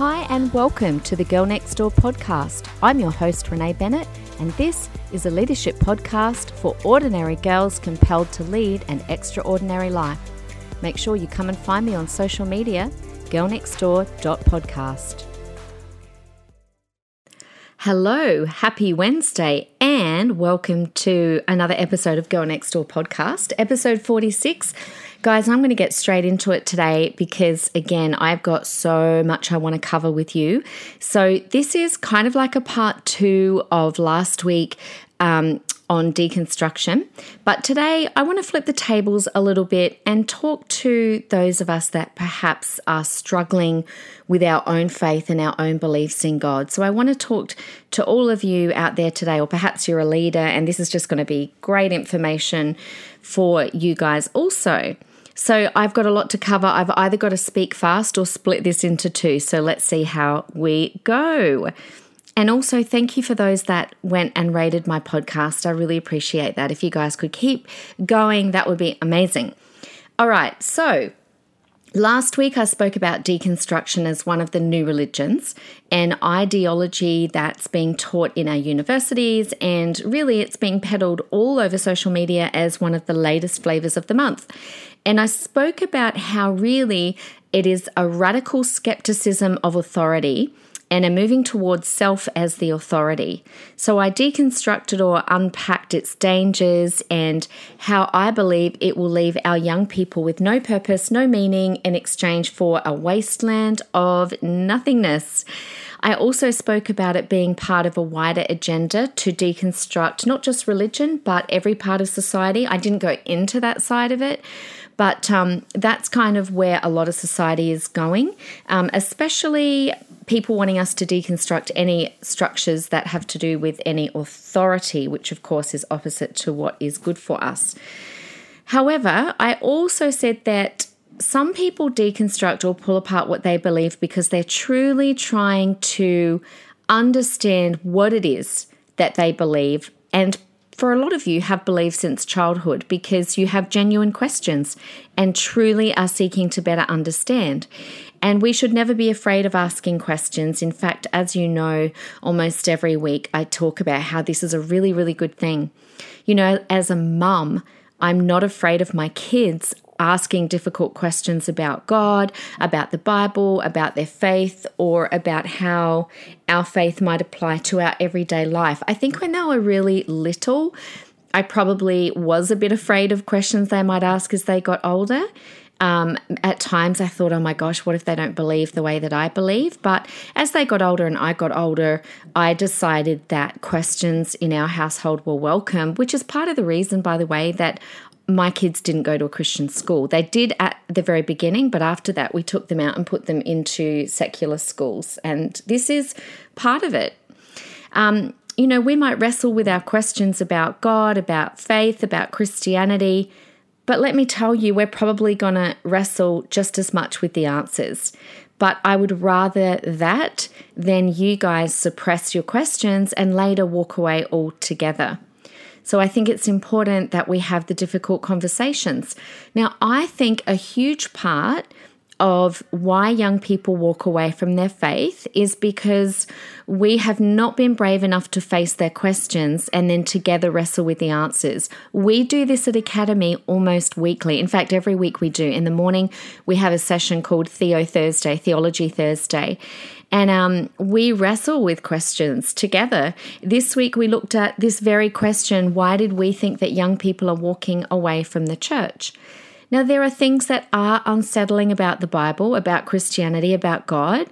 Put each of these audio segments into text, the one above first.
Hi, and welcome to the Girl Next Door podcast. I'm your host, Renee Bennett, and this is a leadership podcast for ordinary girls compelled to lead an extraordinary life. Make sure you come and find me on social media, girlnextdoor.podcast. Hello, happy Wednesday, and welcome to another episode of Girl Next Door podcast, episode 46. Guys, I'm going to get straight into it today because, again, I've got so much I want to cover with you. So, this is kind of like a part two of last week. Um, on deconstruction. But today I want to flip the tables a little bit and talk to those of us that perhaps are struggling with our own faith and our own beliefs in God. So I want to talk to all of you out there today, or perhaps you're a leader and this is just going to be great information for you guys also. So I've got a lot to cover. I've either got to speak fast or split this into two. So let's see how we go. And also, thank you for those that went and rated my podcast. I really appreciate that. If you guys could keep going, that would be amazing. All right, so Last week, I spoke about deconstruction as one of the new religions, an ideology that's being taught in our universities, and really it's being peddled all over social media as one of the latest flavors of the month. And I spoke about how really it is a radical skepticism of authority and are moving towards self as the authority. So I deconstructed or unpacked its dangers and how I believe it will leave our young people with no purpose, no meaning in exchange for a wasteland of nothingness. I also spoke about it being part of a wider agenda to deconstruct not just religion, but every part of society. I didn't go into that side of it, but um, that's kind of where a lot of society is going, um, especially people wanting us to deconstruct any structures that have to do with any authority, which of course is opposite to what is good for us. However, I also said that some people deconstruct or pull apart what they believe because they're truly trying to understand what it is that they believe and for a lot of you have believed since childhood because you have genuine questions and truly are seeking to better understand. And we should never be afraid of asking questions. In fact, as you know, almost every week I talk about how this is a really, really good thing. You know, as a mum, I'm not afraid of my kids asking difficult questions about God, about the Bible, about their faith, or about how our faith might apply to our everyday life. I think when they were really little, I probably was a bit afraid of questions they might ask as they got older. Um, at times, I thought, oh my gosh, what if they don't believe the way that I believe? But as they got older and I got older, I decided that questions in our household were welcome, which is part of the reason, by the way, that my kids didn't go to a Christian school. They did at the very beginning, but after that, we took them out and put them into secular schools. And this is part of it. Um, you know, we might wrestle with our questions about God, about faith, about Christianity, but let me tell you, we're probably going to wrestle just as much with the answers. But I would rather that than you guys suppress your questions and later walk away altogether. So I think it's important that we have the difficult conversations. Now, I think a huge part of why young people walk away from their faith is because we have not been brave enough to face their questions and then together wrestle with the answers. We do this at Academy almost weekly. In fact, every week we do. In the morning, we have a session called Theo Thursday, Theology Thursday. And um, we wrestle with questions together. This week, we looked at this very question why did we think that young people are walking away from the church? Now, there are things that are unsettling about the Bible, about Christianity, about God.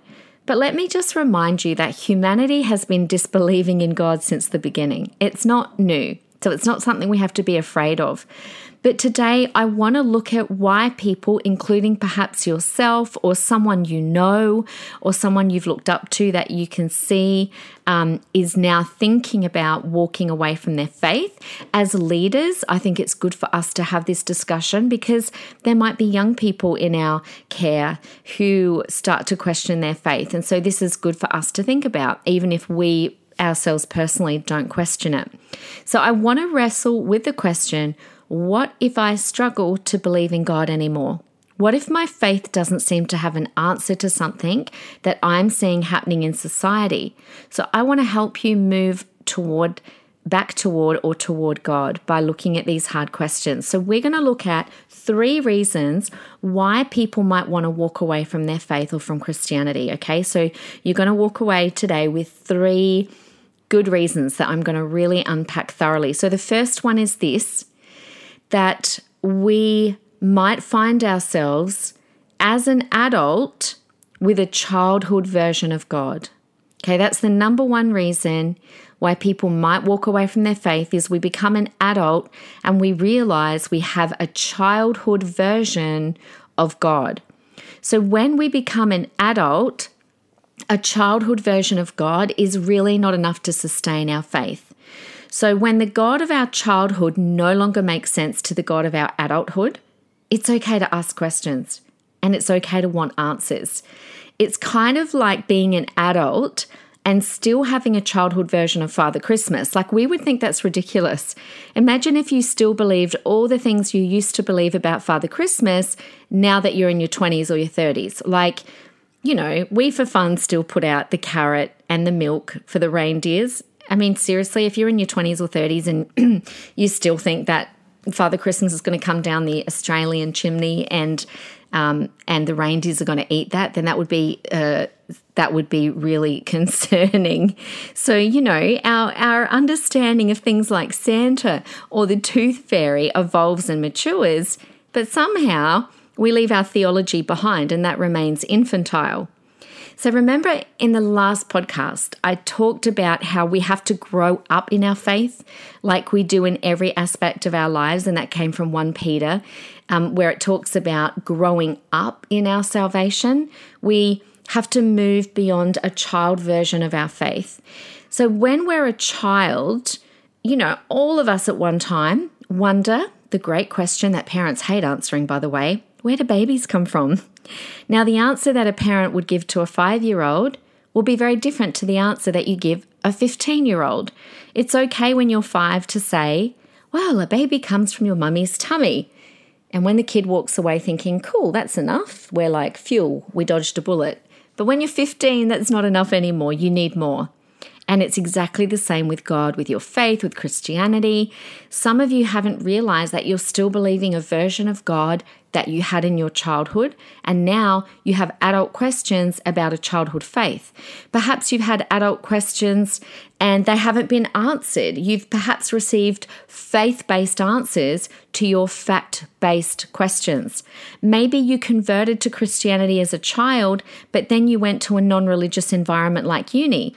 But let me just remind you that humanity has been disbelieving in God since the beginning. It's not new. So it's not something we have to be afraid of. But today, I want to look at why people, including perhaps yourself or someone you know or someone you've looked up to that you can see, um, is now thinking about walking away from their faith. As leaders, I think it's good for us to have this discussion because there might be young people in our care who start to question their faith. And so, this is good for us to think about, even if we ourselves personally don't question it. So, I want to wrestle with the question what if I struggle to believe in God anymore? What if my faith doesn't seem to have an answer to something that I'm seeing happening in society? So I want to help you move toward back toward or toward God by looking at these hard questions. So we're going to look at three reasons why people might want to walk away from their faith or from Christianity, okay? So you're going to walk away today with three good reasons that I'm going to really unpack thoroughly. So the first one is this that we might find ourselves as an adult with a childhood version of God. Okay, that's the number one reason why people might walk away from their faith is we become an adult and we realize we have a childhood version of God. So when we become an adult, a childhood version of God is really not enough to sustain our faith. So when the God of our childhood no longer makes sense to the God of our adulthood, it's okay to ask questions and it's okay to want answers. It's kind of like being an adult and still having a childhood version of Father Christmas. Like, we would think that's ridiculous. Imagine if you still believed all the things you used to believe about Father Christmas now that you're in your 20s or your 30s. Like, you know, we for fun still put out the carrot and the milk for the reindeers. I mean, seriously, if you're in your 20s or 30s and you still think that Father Christmas is going to come down the Australian chimney and um, and the reindeers are going to eat that, then that would be uh, that would be really concerning. So you know, our our understanding of things like Santa or the Tooth Fairy evolves and matures, but somehow we leave our theology behind, and that remains infantile. So, remember in the last podcast, I talked about how we have to grow up in our faith like we do in every aspect of our lives, and that came from 1 Peter, um, where it talks about growing up in our salvation. We have to move beyond a child version of our faith. So, when we're a child, you know, all of us at one time wonder the great question that parents hate answering, by the way where do babies come from? Now, the answer that a parent would give to a five year old will be very different to the answer that you give a 15 year old. It's okay when you're five to say, Well, a baby comes from your mummy's tummy. And when the kid walks away thinking, Cool, that's enough, we're like, Fuel, we dodged a bullet. But when you're 15, that's not enough anymore. You need more. And it's exactly the same with God, with your faith, with Christianity. Some of you haven't realized that you're still believing a version of God that you had in your childhood, and now you have adult questions about a childhood faith. Perhaps you've had adult questions and they haven't been answered. You've perhaps received faith based answers to your fact based questions. Maybe you converted to Christianity as a child, but then you went to a non religious environment like uni.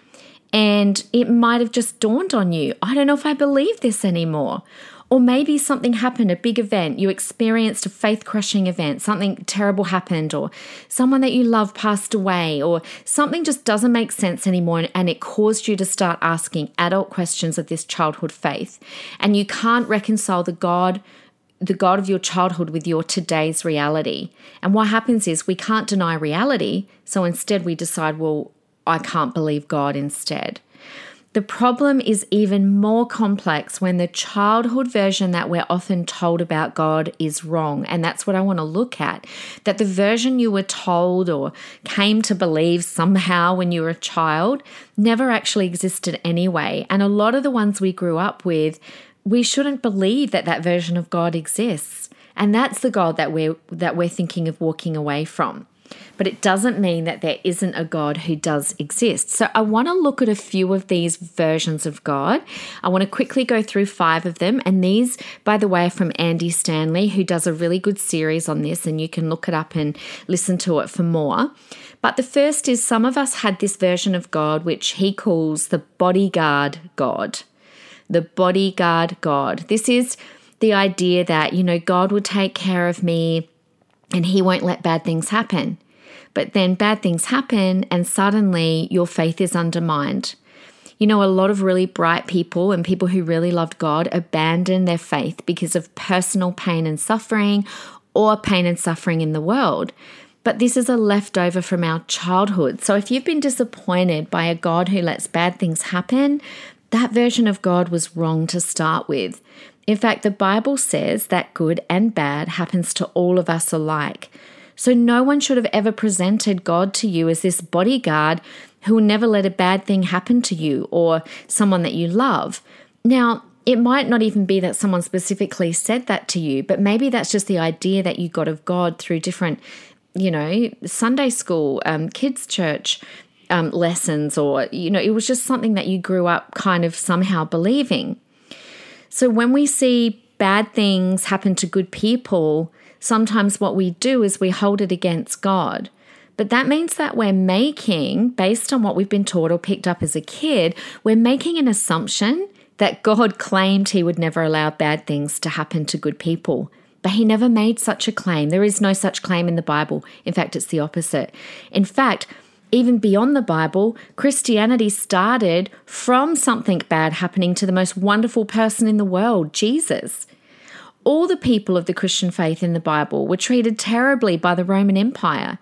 And it might have just dawned on you I don't know if I believe this anymore. Or maybe something happened, a big event, you experienced a faith crushing event, something terrible happened, or someone that you love passed away, or something just doesn't make sense anymore, and it caused you to start asking adult questions of this childhood faith. And you can't reconcile the God the God of your childhood with your today's reality. And what happens is we can't deny reality, so instead we decide, well, I can't believe God instead. The problem is even more complex when the childhood version that we're often told about God is wrong. And that's what I want to look at. That the version you were told or came to believe somehow when you were a child never actually existed anyway. And a lot of the ones we grew up with, we shouldn't believe that that version of God exists. And that's the God that we're that we're thinking of walking away from but it doesn't mean that there isn't a God who does exist. So I want to look at a few of these versions of God. I want to quickly go through five of them. And these, by the way, are from Andy Stanley, who does a really good series on this, and you can look it up and listen to it for more. But the first is some of us had this version of God, which he calls the bodyguard God. The bodyguard God. This is the idea that, you know, God will take care of me and he won't let bad things happen. But then bad things happen, and suddenly your faith is undermined. You know, a lot of really bright people and people who really loved God abandon their faith because of personal pain and suffering or pain and suffering in the world. But this is a leftover from our childhood. So if you've been disappointed by a God who lets bad things happen, that version of God was wrong to start with. In fact, the Bible says that good and bad happens to all of us alike. So no one should have ever presented God to you as this bodyguard who will never let a bad thing happen to you or someone that you love. Now, it might not even be that someone specifically said that to you, but maybe that's just the idea that you got of God through different, you know, Sunday school, um, kids' church um, lessons, or, you know, it was just something that you grew up kind of somehow believing. So when we see bad things happen to good people, sometimes what we do is we hold it against God. But that means that we're making, based on what we've been taught or picked up as a kid, we're making an assumption that God claimed he would never allow bad things to happen to good people. But he never made such a claim. There is no such claim in the Bible. In fact, it's the opposite. In fact, even beyond the Bible, Christianity started from something bad happening to the most wonderful person in the world, Jesus. All the people of the Christian faith in the Bible were treated terribly by the Roman Empire.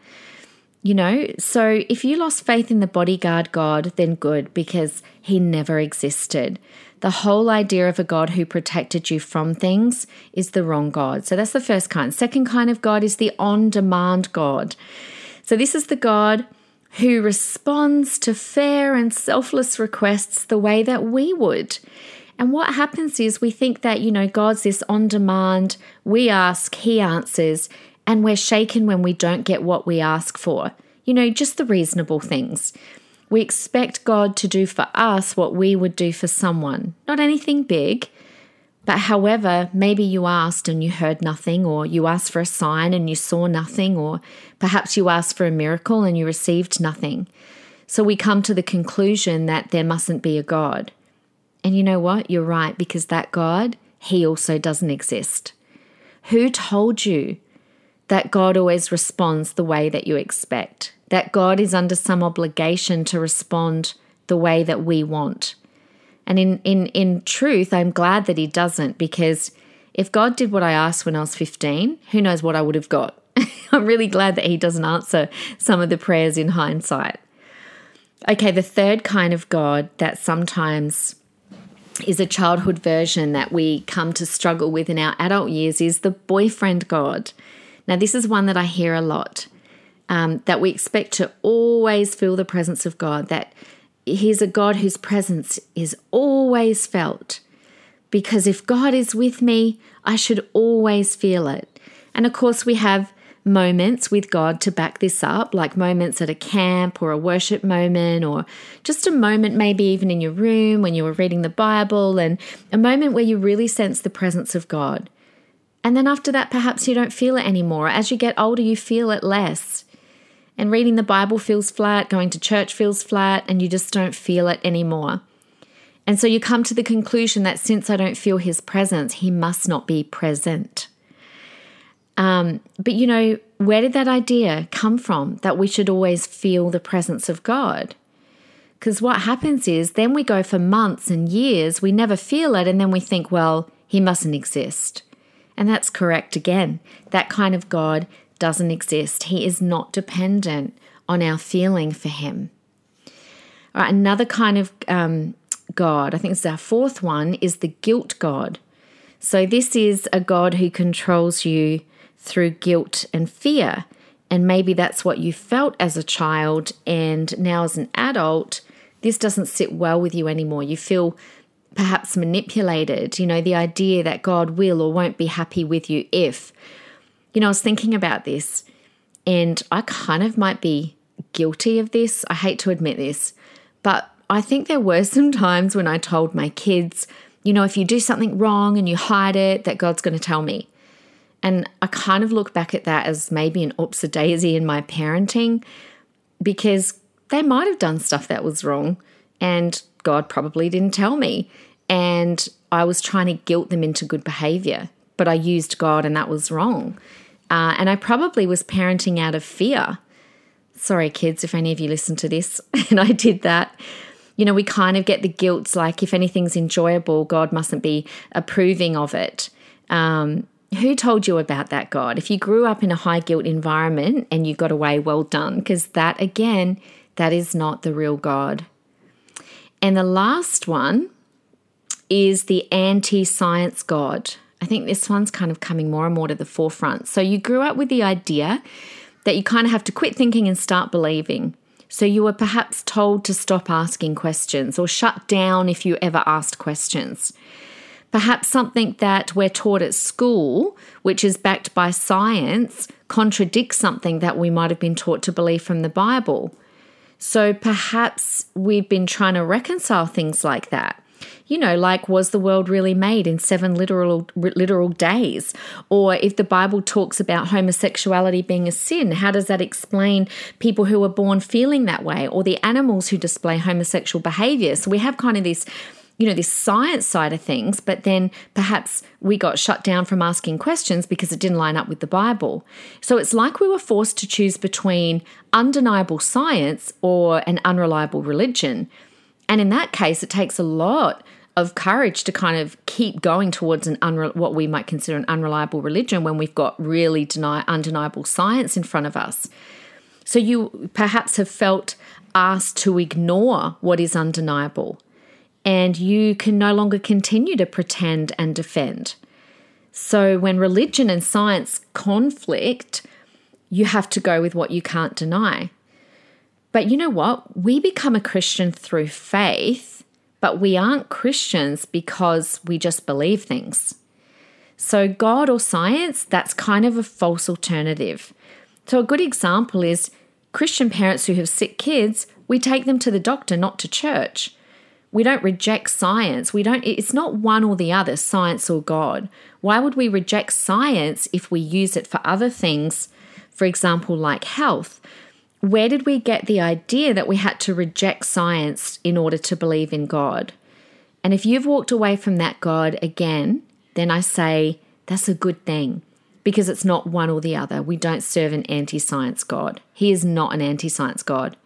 You know, so if you lost faith in the bodyguard God, then good, because he never existed. The whole idea of a God who protected you from things is the wrong God. So that's the first kind. Second kind of God is the on demand God. So this is the God who responds to fair and selfless requests the way that we would. And what happens is we think that, you know, God's this on demand, we ask, He answers and we're shaken when we don't get what we ask for. You know, just the reasonable things. We expect God to do for us what we would do for someone, not anything big. But however, maybe you asked and you heard nothing, or you asked for a sign and you saw nothing, or perhaps you asked for a miracle and you received nothing. So we come to the conclusion that there mustn't be a God. And you know what? You're right, because that God, he also doesn't exist. Who told you that God always responds the way that you expect, that God is under some obligation to respond the way that we want. And in, in, in truth, I'm glad that He doesn't because if God did what I asked when I was 15, who knows what I would have got. I'm really glad that He doesn't answer some of the prayers in hindsight. Okay, the third kind of God that sometimes is a childhood version that we come to struggle with in our adult years is the boyfriend God. Now, this is one that I hear a lot um, that we expect to always feel the presence of God, that He's a God whose presence is always felt. Because if God is with me, I should always feel it. And of course, we have moments with God to back this up, like moments at a camp or a worship moment, or just a moment, maybe even in your room when you were reading the Bible, and a moment where you really sense the presence of God. And then after that, perhaps you don't feel it anymore. As you get older, you feel it less. And reading the Bible feels flat, going to church feels flat, and you just don't feel it anymore. And so you come to the conclusion that since I don't feel his presence, he must not be present. Um, but you know, where did that idea come from that we should always feel the presence of God? Because what happens is then we go for months and years, we never feel it, and then we think, well, he mustn't exist. And that's correct again. That kind of God doesn't exist. He is not dependent on our feeling for Him. All right, another kind of um, God, I think it's our fourth one, is the guilt God. So this is a God who controls you through guilt and fear. And maybe that's what you felt as a child, and now as an adult, this doesn't sit well with you anymore. You feel perhaps manipulated, you know, the idea that God will or won't be happy with you if. You know, I was thinking about this and I kind of might be guilty of this. I hate to admit this, but I think there were some times when I told my kids, you know, if you do something wrong and you hide it, that God's going to tell me. And I kind of look back at that as maybe an oops a daisy in my parenting because they might have done stuff that was wrong and God probably didn't tell me. And I was trying to guilt them into good behavior, but I used God and that was wrong. Uh, and I probably was parenting out of fear. Sorry, kids, if any of you listen to this and I did that. You know, we kind of get the guilt like if anything's enjoyable, God mustn't be approving of it. Um, who told you about that, God? If you grew up in a high guilt environment and you got away, well done, because that, again, that is not the real God. And the last one is the anti science God. I think this one's kind of coming more and more to the forefront. So you grew up with the idea that you kind of have to quit thinking and start believing. So you were perhaps told to stop asking questions or shut down if you ever asked questions. Perhaps something that we're taught at school, which is backed by science, contradicts something that we might have been taught to believe from the Bible. So perhaps we've been trying to reconcile things like that you know, like was the world really made in seven literal literal days? Or if the Bible talks about homosexuality being a sin, how does that explain people who are born feeling that way or the animals who display homosexual behavior? So we have kind of this you know, this science side of things, but then perhaps we got shut down from asking questions because it didn't line up with the Bible. So it's like we were forced to choose between undeniable science or an unreliable religion. And in that case, it takes a lot of courage to kind of keep going towards an unre- what we might consider an unreliable religion when we've got really deny- undeniable science in front of us. So you perhaps have felt asked to ignore what is undeniable, and you can no longer continue to pretend and defend. So when religion and science conflict, you have to go with what you can't deny. But you know what? We become a Christian through faith, but we aren't Christians because we just believe things. So, God or science, that's kind of a false alternative. So, a good example is Christian parents who have sick kids, we take them to the doctor, not to church. We don't reject science. We don't it's not one or the other, science or God. Why would we reject science if we use it for other things, for example, like health? Where did we get the idea that we had to reject science in order to believe in God? And if you've walked away from that God again, then I say that's a good thing because it's not one or the other. We don't serve an anti science God. He is not an anti science God.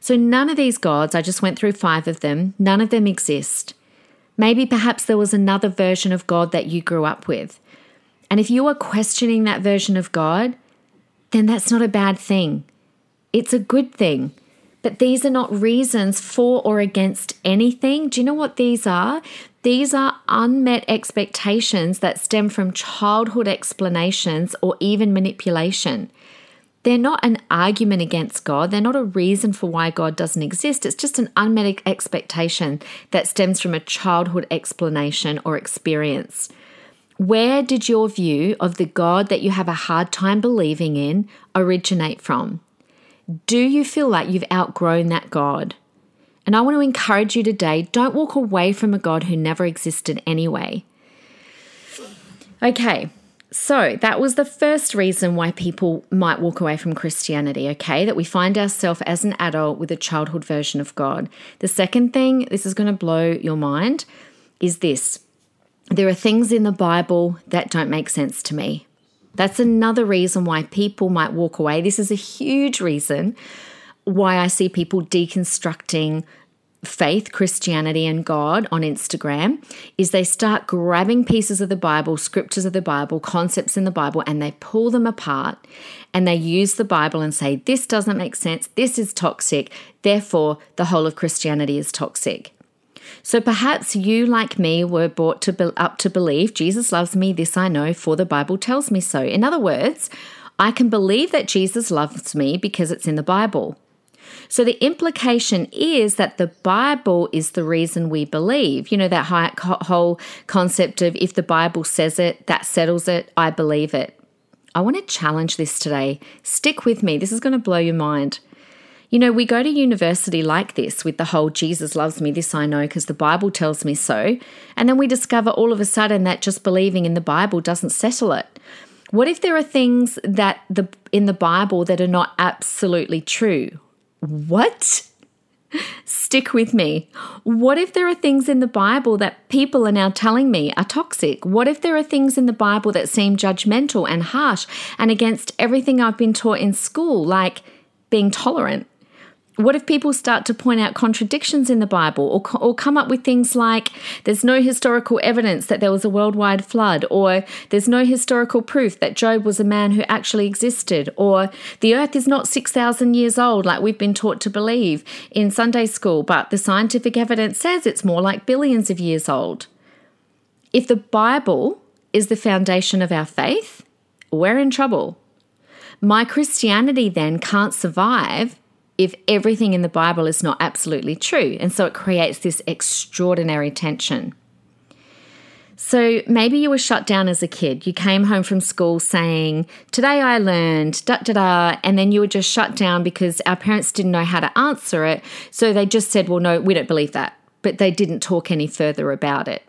So, none of these gods, I just went through five of them, none of them exist. Maybe perhaps there was another version of God that you grew up with. And if you are questioning that version of God, then that's not a bad thing. It's a good thing. But these are not reasons for or against anything. Do you know what these are? These are unmet expectations that stem from childhood explanations or even manipulation. They're not an argument against God. They're not a reason for why God doesn't exist. It's just an unmet expectation that stems from a childhood explanation or experience. Where did your view of the God that you have a hard time believing in originate from? Do you feel like you've outgrown that God? And I want to encourage you today don't walk away from a God who never existed anyway. Okay, so that was the first reason why people might walk away from Christianity, okay? That we find ourselves as an adult with a childhood version of God. The second thing, this is going to blow your mind, is this there are things in the Bible that don't make sense to me. That's another reason why people might walk away. This is a huge reason why I see people deconstructing faith, Christianity, and God on Instagram is they start grabbing pieces of the Bible, scriptures of the Bible, concepts in the Bible, and they pull them apart and they use the Bible and say, This doesn't make sense. This is toxic. Therefore, the whole of Christianity is toxic. So perhaps you, like me, were brought to be- up to believe Jesus loves me, this I know, for the Bible tells me so. In other words, I can believe that Jesus loves me because it's in the Bible. So the implication is that the Bible is the reason we believe. You know, that whole concept of if the Bible says it, that settles it, I believe it. I want to challenge this today. Stick with me, this is going to blow your mind. You know, we go to university like this with the whole Jesus loves me, this I know because the Bible tells me so. And then we discover all of a sudden that just believing in the Bible doesn't settle it. What if there are things that the in the Bible that are not absolutely true? What? Stick with me. What if there are things in the Bible that people are now telling me are toxic? What if there are things in the Bible that seem judgmental and harsh and against everything I've been taught in school, like being tolerant? What if people start to point out contradictions in the Bible or, or come up with things like there's no historical evidence that there was a worldwide flood, or there's no historical proof that Job was a man who actually existed, or the earth is not 6,000 years old like we've been taught to believe in Sunday school, but the scientific evidence says it's more like billions of years old? If the Bible is the foundation of our faith, we're in trouble. My Christianity then can't survive if everything in the Bible is not absolutely true. And so it creates this extraordinary tension. So maybe you were shut down as a kid. You came home from school saying, Today I learned, da da da, and then you were just shut down because our parents didn't know how to answer it. So they just said, Well, no, we don't believe that. But they didn't talk any further about it.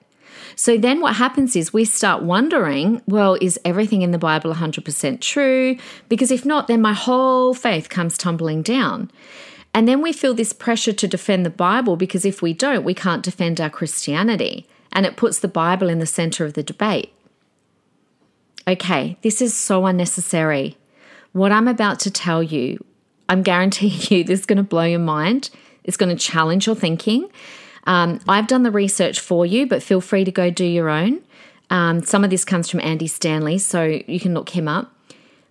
So then what happens is we start wondering, well, is everything in the Bible 100% true? Because if not, then my whole faith comes tumbling down. And then we feel this pressure to defend the Bible because if we don't, we can't defend our Christianity. And it puts the Bible in the center of the debate. Okay, this is so unnecessary. What I'm about to tell you, I'm guaranteeing you this is going to blow your mind. It's going to challenge your thinking. Um, I've done the research for you, but feel free to go do your own. Um, some of this comes from Andy Stanley, so you can look him up.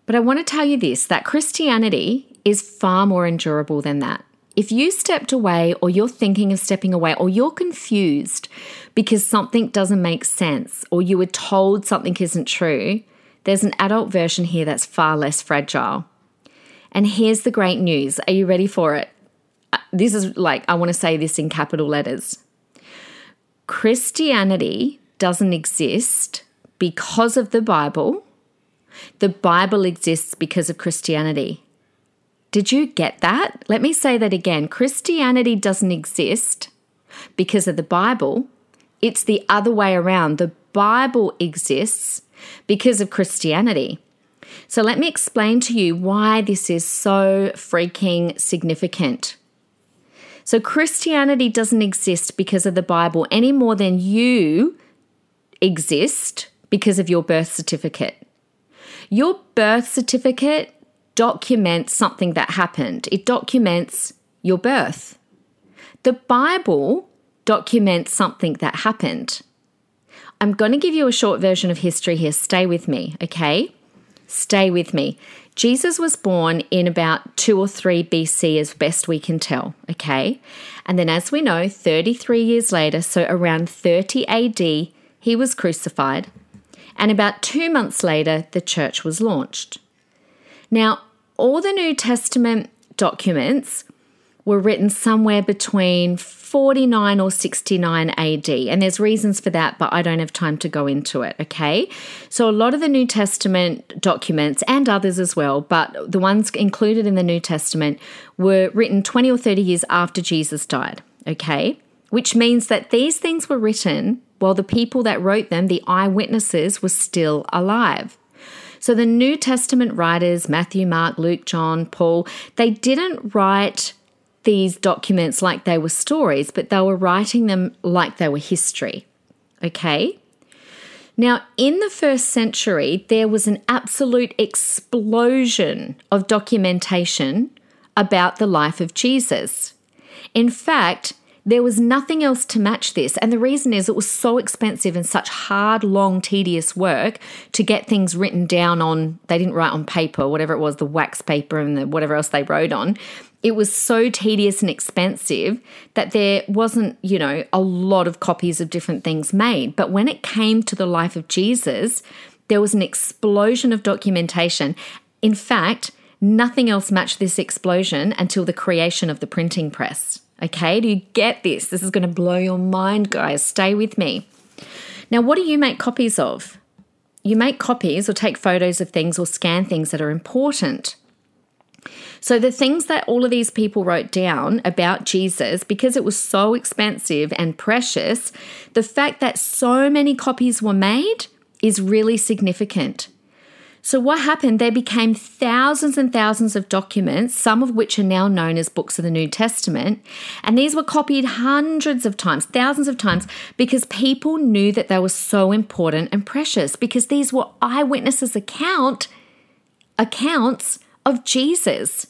But I want to tell you this that Christianity is far more endurable than that. If you stepped away, or you're thinking of stepping away, or you're confused because something doesn't make sense, or you were told something isn't true, there's an adult version here that's far less fragile. And here's the great news. Are you ready for it? This is like, I want to say this in capital letters Christianity doesn't exist because of the Bible, the Bible exists because of Christianity. Did you get that? Let me say that again. Christianity doesn't exist because of the Bible. It's the other way around. The Bible exists because of Christianity. So let me explain to you why this is so freaking significant. So Christianity doesn't exist because of the Bible any more than you exist because of your birth certificate. Your birth certificate documents something that happened, it documents your birth. The Bible documents something that happened. I'm going to give you a short version of history here. Stay with me, okay? Stay with me. Jesus was born in about 2 or 3 BC, as best we can tell, okay? And then, as we know, 33 years later, so around 30 AD, he was crucified. And about two months later, the church was launched. Now, all the New Testament documents were written somewhere between 49 or 69 AD. And there's reasons for that, but I don't have time to go into it, okay? So a lot of the New Testament documents and others as well, but the ones included in the New Testament were written 20 or 30 years after Jesus died, okay? Which means that these things were written while the people that wrote them, the eyewitnesses, were still alive. So the New Testament writers, Matthew, Mark, Luke, John, Paul, they didn't write these documents like they were stories, but they were writing them like they were history. Okay? Now, in the first century, there was an absolute explosion of documentation about the life of Jesus. In fact, there was nothing else to match this. And the reason is it was so expensive and such hard, long, tedious work to get things written down on, they didn't write on paper, whatever it was, the wax paper and the whatever else they wrote on it was so tedious and expensive that there wasn't, you know, a lot of copies of different things made. But when it came to the life of Jesus, there was an explosion of documentation. In fact, nothing else matched this explosion until the creation of the printing press. Okay, do you get this? This is going to blow your mind, guys. Stay with me. Now, what do you make copies of? You make copies or take photos of things or scan things that are important. So, the things that all of these people wrote down about Jesus, because it was so expensive and precious, the fact that so many copies were made is really significant. So, what happened? There became thousands and thousands of documents, some of which are now known as books of the New Testament. And these were copied hundreds of times, thousands of times, because people knew that they were so important and precious, because these were eyewitnesses' account accounts of Jesus.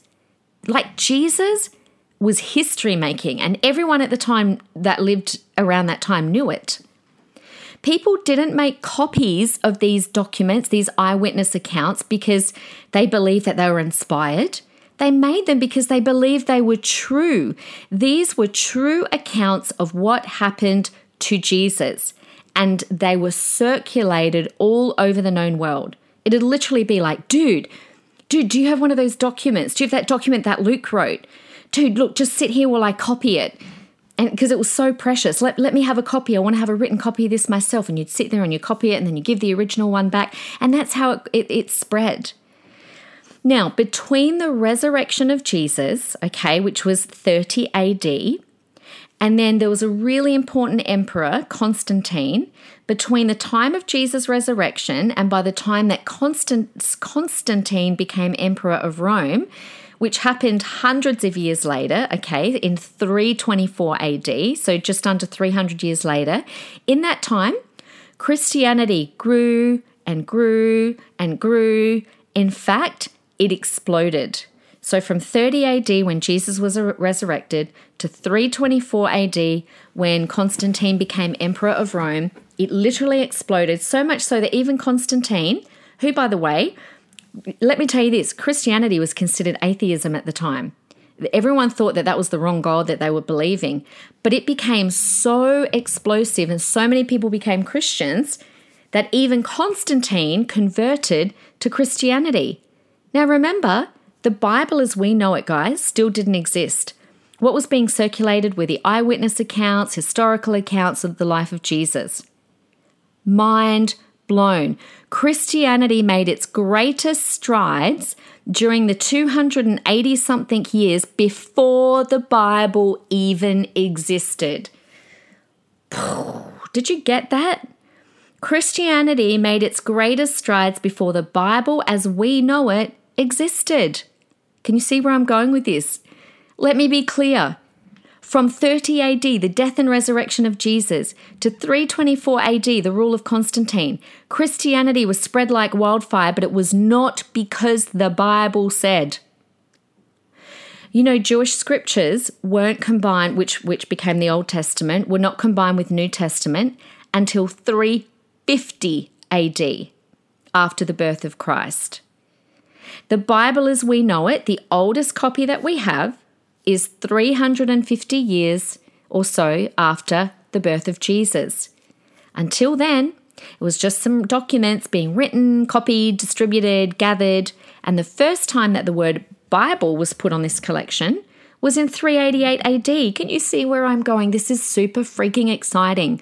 Like Jesus was history making, and everyone at the time that lived around that time knew it. People didn't make copies of these documents, these eyewitness accounts, because they believed that they were inspired. They made them because they believed they were true. These were true accounts of what happened to Jesus, and they were circulated all over the known world. It'd literally be like, dude, dude, do you have one of those documents? Do you have that document that Luke wrote? Dude, look, just sit here while I copy it. And because it was so precious. Let, let me have a copy. I want to have a written copy of this myself. And you'd sit there and you copy it and then you give the original one back. And that's how it, it, it spread. Now between the resurrection of jesus okay which was 30 ad and then there was a really important emperor constantine between the time of jesus resurrection and by the time that constantine became emperor of rome which happened hundreds of years later, okay, in 324 AD, so just under 300 years later. In that time, Christianity grew and grew and grew. In fact, it exploded. So from 30 AD, when Jesus was resurrected, to 324 AD, when Constantine became emperor of Rome, it literally exploded so much so that even Constantine, who, by the way, let me tell you this Christianity was considered atheism at the time. Everyone thought that that was the wrong God that they were believing. But it became so explosive and so many people became Christians that even Constantine converted to Christianity. Now remember, the Bible as we know it, guys, still didn't exist. What was being circulated were the eyewitness accounts, historical accounts of the life of Jesus. Mind blown. Christianity made its greatest strides during the 280 something years before the Bible even existed. Did you get that? Christianity made its greatest strides before the Bible as we know it existed. Can you see where I'm going with this? Let me be clear. From 30 AD, the death and resurrection of Jesus, to 324 AD, the rule of Constantine, Christianity was spread like wildfire, but it was not because the Bible said. You know, Jewish scriptures weren't combined, which, which became the Old Testament, were not combined with New Testament until 350 AD, after the birth of Christ. The Bible as we know it, the oldest copy that we have, is 350 years or so after the birth of Jesus. Until then, it was just some documents being written, copied, distributed, gathered, and the first time that the word Bible was put on this collection was in 388 AD. Can you see where I'm going? This is super freaking exciting.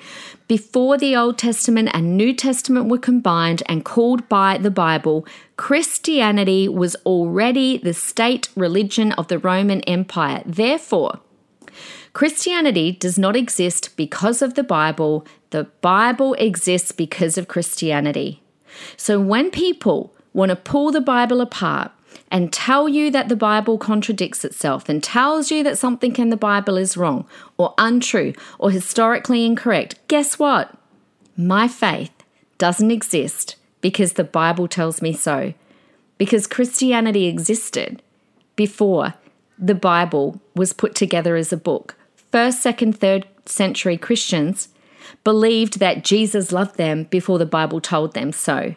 Before the Old Testament and New Testament were combined and called by the Bible, Christianity was already the state religion of the Roman Empire. Therefore, Christianity does not exist because of the Bible, the Bible exists because of Christianity. So when people want to pull the Bible apart, and tell you that the Bible contradicts itself and tells you that something in the Bible is wrong or untrue or historically incorrect, guess what? My faith doesn't exist because the Bible tells me so. Because Christianity existed before the Bible was put together as a book. First, second, third century Christians believed that Jesus loved them before the Bible told them so.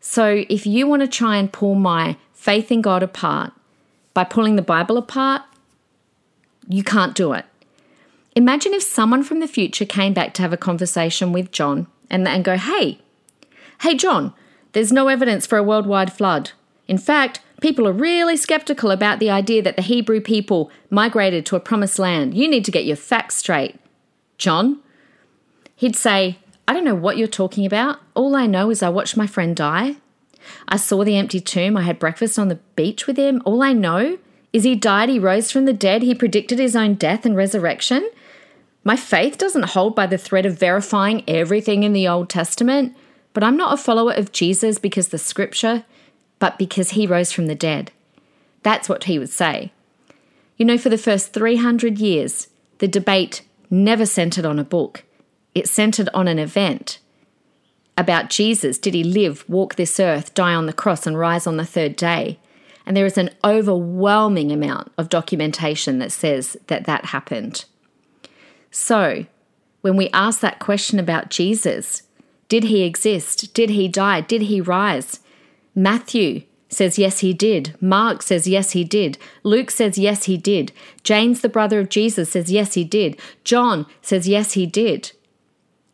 So, if you want to try and pull my faith in God apart by pulling the Bible apart, you can't do it. Imagine if someone from the future came back to have a conversation with John and, and go, hey, hey, John, there's no evidence for a worldwide flood. In fact, people are really skeptical about the idea that the Hebrew people migrated to a promised land. You need to get your facts straight. John? He'd say, I don't know what you're talking about. All I know is I watched my friend die. I saw the empty tomb. I had breakfast on the beach with him. All I know is he died, he rose from the dead, he predicted his own death and resurrection. My faith doesn't hold by the thread of verifying everything in the Old Testament, but I'm not a follower of Jesus because the scripture, but because he rose from the dead. That's what he would say. You know, for the first 300 years, the debate never centered on a book, it centered on an event about Jesus. Did he live, walk this earth, die on the cross, and rise on the third day? And there is an overwhelming amount of documentation that says that that happened. So, when we ask that question about Jesus, did he exist? Did he die? Did he rise? Matthew says yes, he did. Mark says yes, he did. Luke says yes, he did. James, the brother of Jesus, says yes, he did. John says yes, he did.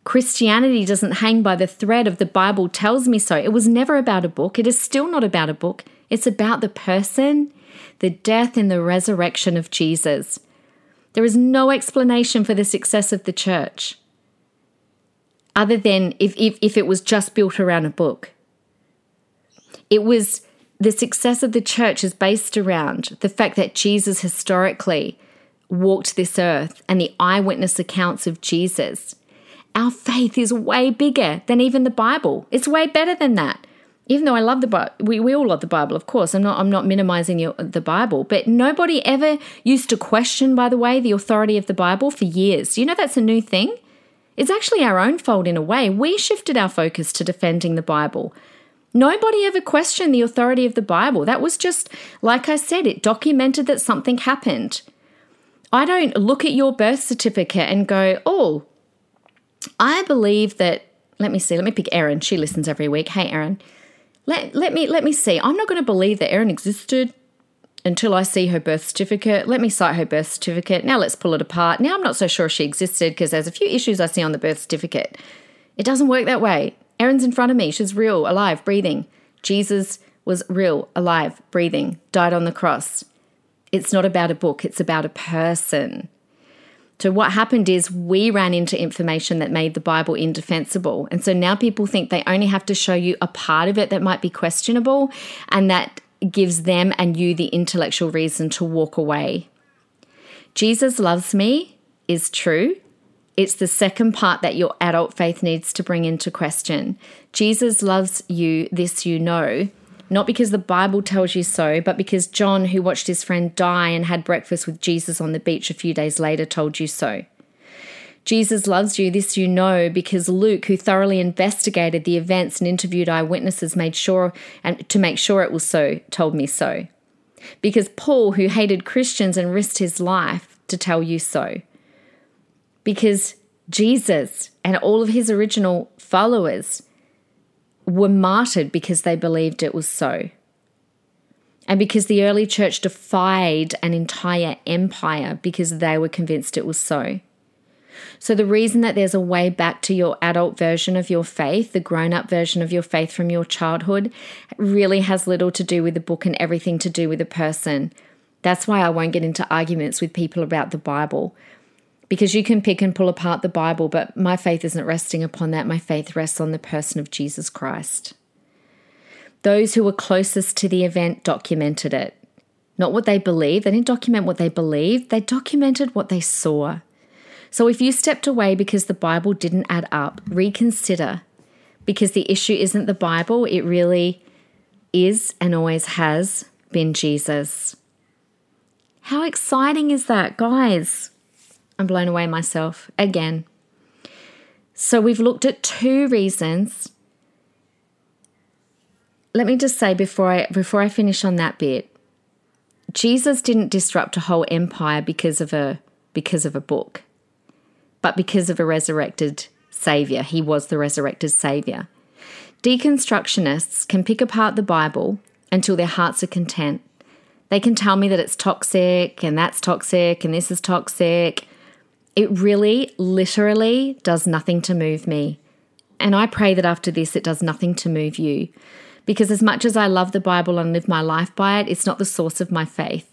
Christianity doesn't hang by the thread of the Bible tells me so. It was never about a book. It is still not about a book. It's about the person, the death, and the resurrection of Jesus. There is no explanation for the success of the church other than if, if, if it was just built around a book. It was the success of the church is based around the fact that Jesus historically walked this earth and the eyewitness accounts of Jesus. Our faith is way bigger than even the Bible. It's way better than that. Even though I love the Bible, we, we all love the Bible, of course. I'm not I'm not minimizing your, the Bible, but nobody ever used to question, by the way, the authority of the Bible for years. You know that's a new thing. It's actually our own fault in a way. We shifted our focus to defending the Bible. Nobody ever questioned the authority of the Bible. That was just, like I said, it documented that something happened. I don't look at your birth certificate and go, oh, I believe that. Let me see. Let me pick Erin. She listens every week. Hey, Erin. Let, let me let me see. I'm not going to believe that Erin existed until I see her birth certificate. Let me cite her birth certificate. Now let's pull it apart. Now I'm not so sure she existed because there's a few issues I see on the birth certificate. It doesn't work that way. Erin's in front of me. She's real, alive, breathing. Jesus was real, alive, breathing, died on the cross. It's not about a book, it's about a person. So, what happened is we ran into information that made the Bible indefensible. And so now people think they only have to show you a part of it that might be questionable, and that gives them and you the intellectual reason to walk away. Jesus loves me is true. It's the second part that your adult faith needs to bring into question. Jesus loves you, this you know, not because the Bible tells you so, but because John, who watched his friend die and had breakfast with Jesus on the beach a few days later, told you so. Jesus loves you, this you know, because Luke, who thoroughly investigated the events and interviewed eyewitnesses, made sure and to make sure it was so, told me so. Because Paul, who hated Christians and risked his life to tell you so. Because Jesus and all of his original followers were martyred because they believed it was so. And because the early church defied an entire empire because they were convinced it was so. So, the reason that there's a way back to your adult version of your faith, the grown up version of your faith from your childhood, really has little to do with the book and everything to do with the person. That's why I won't get into arguments with people about the Bible. Because you can pick and pull apart the Bible, but my faith isn't resting upon that. My faith rests on the person of Jesus Christ. Those who were closest to the event documented it. Not what they believed. They didn't document what they believed, they documented what they saw. So if you stepped away because the Bible didn't add up, reconsider because the issue isn't the Bible, it really is and always has been Jesus. How exciting is that, guys? I'm blown away myself again. So we've looked at two reasons. Let me just say before I before I finish on that bit, Jesus didn't disrupt a whole empire because of a because of a book but because of a resurrected Savior. He was the resurrected Savior. Deconstructionists can pick apart the Bible until their hearts are content. They can tell me that it's toxic and that's toxic and this is toxic. It really, literally does nothing to move me. And I pray that after this, it does nothing to move you. Because as much as I love the Bible and live my life by it, it's not the source of my faith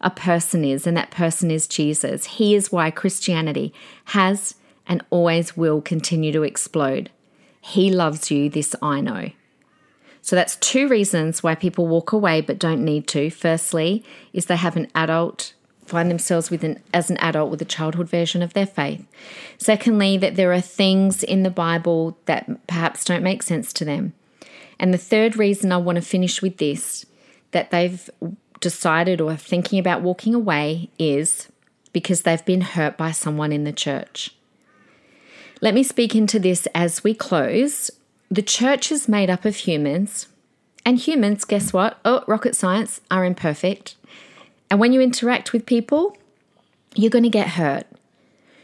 a person is, and that person is Jesus. He is why Christianity has and always will continue to explode. He loves you, this I know. So that's two reasons why people walk away but don't need to. Firstly, is they have an adult find themselves with an, as an adult with a childhood version of their faith. Secondly, that there are things in the Bible that perhaps don't make sense to them. And the third reason I want to finish with this that they've decided or are thinking about walking away is because they've been hurt by someone in the church. Let me speak into this as we close. The church is made up of humans, And humans, guess what? Oh, rocket science, are imperfect. And when you interact with people, you're going to get hurt.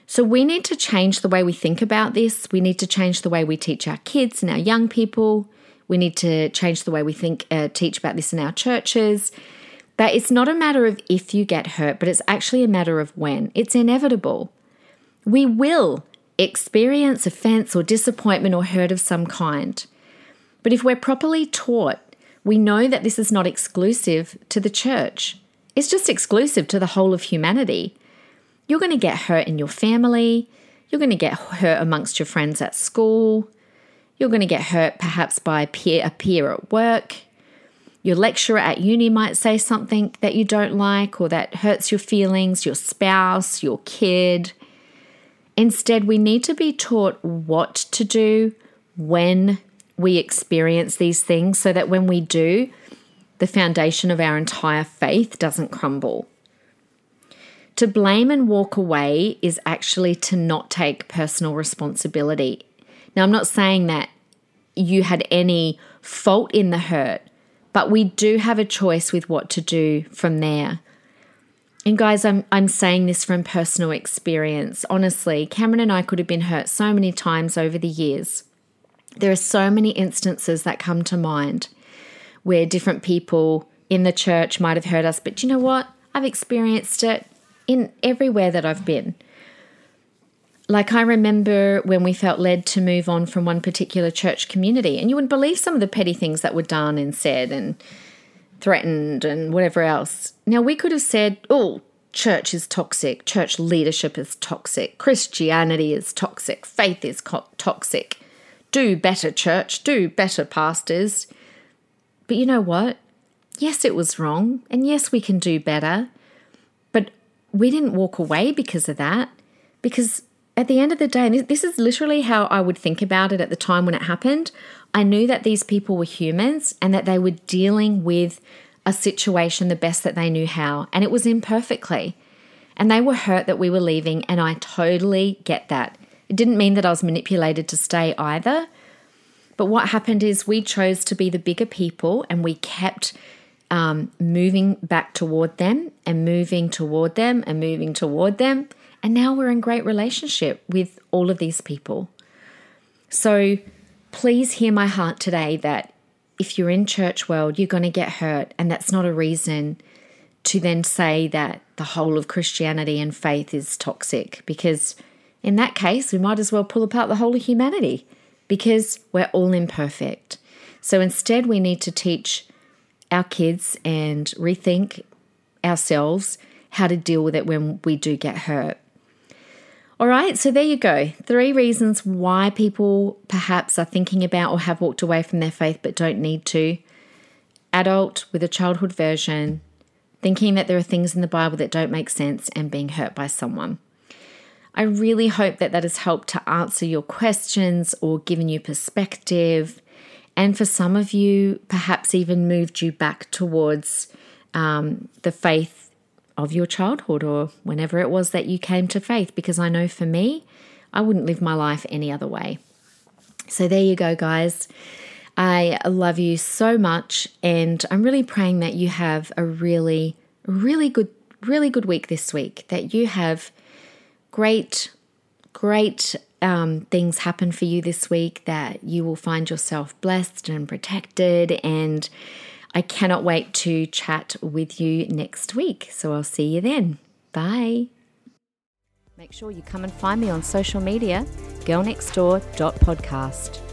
So we need to change the way we think about this. We need to change the way we teach our kids and our young people. We need to change the way we think, uh, teach about this in our churches. That it's not a matter of if you get hurt, but it's actually a matter of when. It's inevitable. We will experience offense or disappointment or hurt of some kind. But if we're properly taught, we know that this is not exclusive to the church. It's just exclusive to the whole of humanity. You're going to get hurt in your family. You're going to get hurt amongst your friends at school. You're going to get hurt perhaps by a peer, a peer at work. Your lecturer at uni might say something that you don't like or that hurts your feelings, your spouse, your kid. Instead, we need to be taught what to do when we experience these things so that when we do, the foundation of our entire faith doesn't crumble. To blame and walk away is actually to not take personal responsibility. Now, I'm not saying that you had any fault in the hurt, but we do have a choice with what to do from there. And guys, I'm I'm saying this from personal experience. Honestly, Cameron and I could have been hurt so many times over the years. There are so many instances that come to mind where different people in the church might have heard us, but you know what? I've experienced it in everywhere that I've been. Like, I remember when we felt led to move on from one particular church community, and you wouldn't believe some of the petty things that were done and said and threatened and whatever else. Now, we could have said, oh, church is toxic, church leadership is toxic, Christianity is toxic, faith is co- toxic. Do better, church, do better, pastors. But you know what? Yes, it was wrong, and yes, we can do better. But we didn't walk away because of that, because at the end of the day, and this is literally how I would think about it at the time when it happened, I knew that these people were humans and that they were dealing with a situation the best that they knew how, and it was imperfectly. And they were hurt that we were leaving, and I totally get that. It didn't mean that I was manipulated to stay either. But what happened is we chose to be the bigger people and we kept um, moving back toward them and moving toward them and moving toward them. And now we're in great relationship with all of these people. So please hear my heart today that if you're in church world, you're going to get hurt. And that's not a reason to then say that the whole of Christianity and faith is toxic because in that case, we might as well pull apart the whole of humanity because we're all imperfect. So instead, we need to teach our kids and rethink ourselves how to deal with it when we do get hurt. All right, so there you go. Three reasons why people perhaps are thinking about or have walked away from their faith but don't need to. Adult with a childhood version, thinking that there are things in the Bible that don't make sense, and being hurt by someone. I really hope that that has helped to answer your questions or given you perspective. And for some of you, perhaps even moved you back towards um, the faith of your childhood or whenever it was that you came to faith. Because I know for me, I wouldn't live my life any other way. So there you go, guys. I love you so much, and I'm really praying that you have a really, really good, really good week this week. That you have great, great um, things happen for you this week, that you will find yourself blessed and protected. And I cannot wait to chat with you next week. So I'll see you then. Bye. Make sure you come and find me on social media, girlnextdoor.podcast.